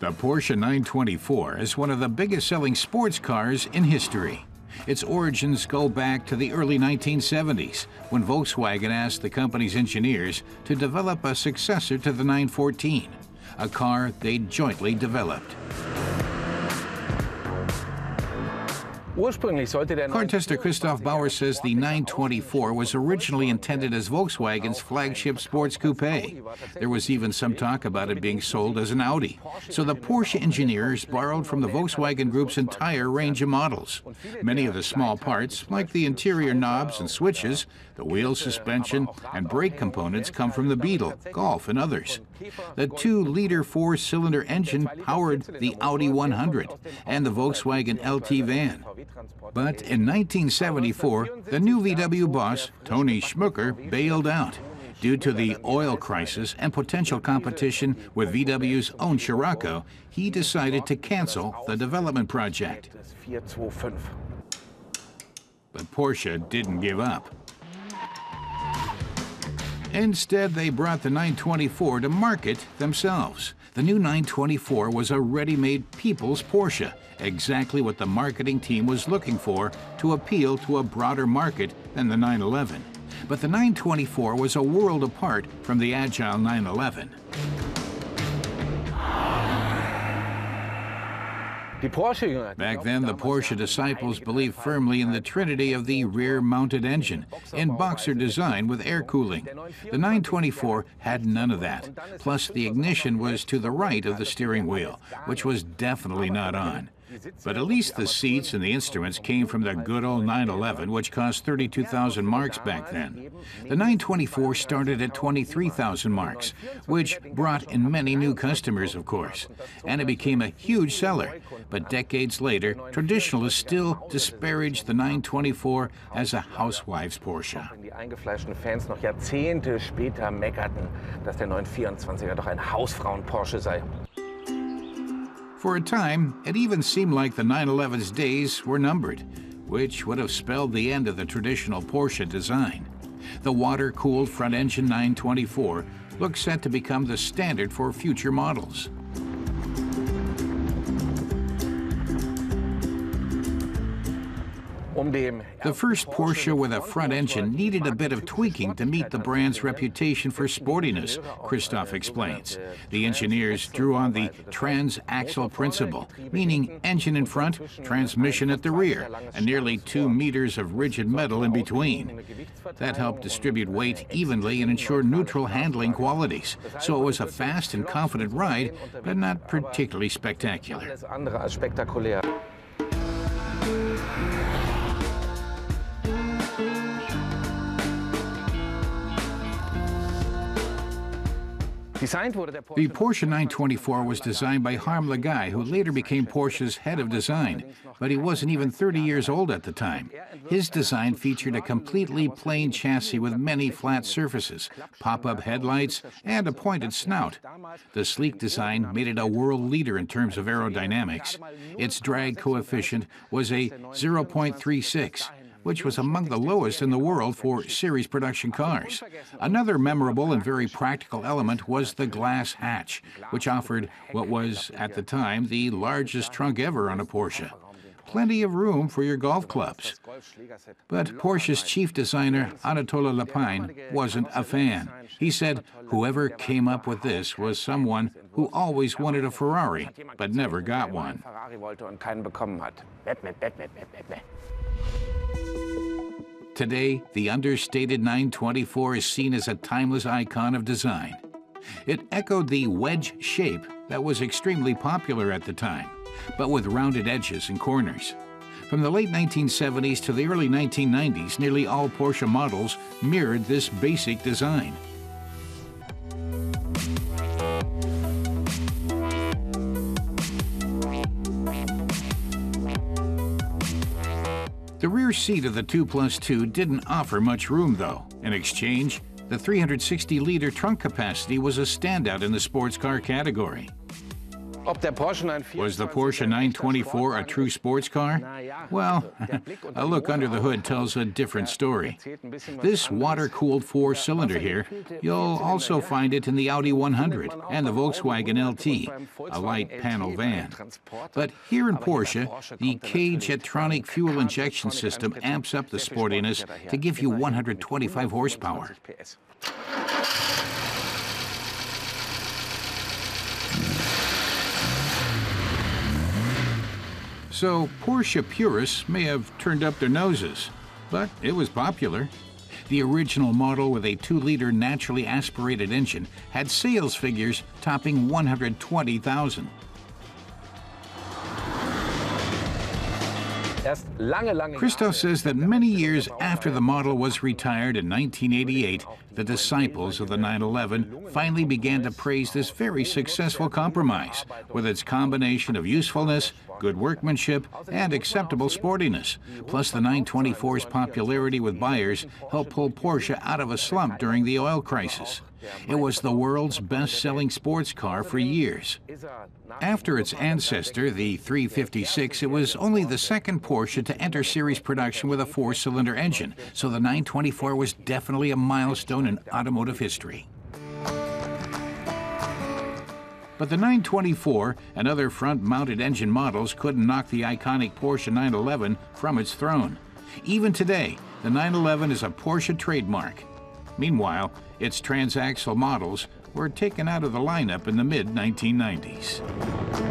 The Porsche 924 is one of the biggest selling sports cars in history. Its origins go back to the early 1970s when Volkswagen asked the company's engineers to develop a successor to the 914, a car they jointly developed. Car tester Christoph Bauer says the 924 was originally intended as Volkswagen's flagship sports coupe. There was even some talk about it being sold as an Audi. So the Porsche engineers borrowed from the Volkswagen Group's entire range of models. Many of the small parts, like the interior knobs and switches, the wheel suspension, and brake components come from the Beetle, Golf, and others. The 2-liter four-cylinder engine powered the Audi 100 and the Volkswagen LT van. But in 1974, the new VW boss, Toni Schmücker, bailed out. Due to the oil crisis and potential competition with VW's own Scirocco, he decided to cancel the development project. But Porsche didn't give up. Instead, they brought the 924 to market themselves. The new 924 was a ready-made people's Porsche, exactly what the marketing team was looking for to appeal to a broader market than the 911. But the 924 was a world apart from the Agile 911. Back then, the Porsche disciples believed firmly in the trinity of the rear-mounted engine, in boxer design with air cooling. The 924 had none of that. Plus, the ignition was to the right of the steering wheel, which was definitely not on. But at least the seats and the instruments came from the good old 911, which cost 32,000 marks back then. The 924 started at 23,000 marks, which brought in many new customers, of course, and it became a huge seller. But decades later, traditionalists still disparaged the 924 as a housewife's Porsche. Jahrzehnte später meckerten, dass der 924er doch ein Hausfrauen-Porsche sei. For a time, it even seemed like the 911's days were numbered, which would have spelled the end of the traditional Porsche design. The water-cooled front-engine 924 looks set to become the standard for future models. The first Porsche with a front engine needed a bit of tweaking to meet the brand's reputation for sportiness, Christoph explains. The engineers drew on the transaxle principle, meaning engine in front, transmission at the rear, and nearly two meters of rigid metal in between. That helped distribute weight evenly and ensure neutral handling qualities, so it was a fast and confident ride, but not particularly spectacular. The Porsche 924 was designed by Harm Lagaay, who later became Porsche's head of design, but he wasn't even 30 years old at the time. His design featured a completely plain chassis with many flat surfaces, pop-up headlights, and a pointed snout. The sleek design made it a world leader in terms of aerodynamics. Its drag coefficient was a 0.36, which was among the lowest in the world for series production cars. Another memorable and very practical element was the glass hatch, which offered what was, at the time, the largest trunk ever on a Porsche. Plenty of room for your golf clubs. But Porsche's chief designer, Anatole Lapine, wasn't a fan. He said whoever came up with this was someone who always wanted a Ferrari, but never got one. Today, the understated 924 is seen as a timeless icon of design. It echoed the wedge shape that was extremely popular at the time, but with rounded edges and corners. From the late 1970s to the early 1990s, nearly all Porsche models mirrored this basic design. The rear seat of the 2 Plus 2 didn't offer much room, though. In exchange, the 360-liter trunk capacity was a standout in the sports car category. Was the Porsche 924 a true sports car? Well, a look under the hood tells a different story. This water-cooled four-cylinder here, you'll also find it in the Audi 100 and the Volkswagen LT, a light panel van. But here in Porsche, the K-Jetronic fuel injection system amps up the sportiness to give you 125 horsepower. So Porsche purists may have turned up their noses, but it was popular. The original model with a 2-liter naturally aspirated engine had sales figures topping 120,000. Christoph says that many years after the model was retired in 1988, the disciples of the 911 finally began to praise this very successful compromise, with its combination of usefulness, good workmanship, and acceptable sportiness. Plus, the 924's popularity with buyers helped pull Porsche out of a slump during the oil crisis. It was the world's best-selling sports car for years. After its ancestor, the 356, it was only the second Porsche to enter series production with a four-cylinder engine, so the 924 was definitely a milestone in automotive history. But the 924 and other front-mounted engine models couldn't knock the iconic Porsche 911 from its throne. Even today, the 911 is a Porsche trademark. Meanwhile, its transaxle models were taken out of the lineup in the mid-1990s.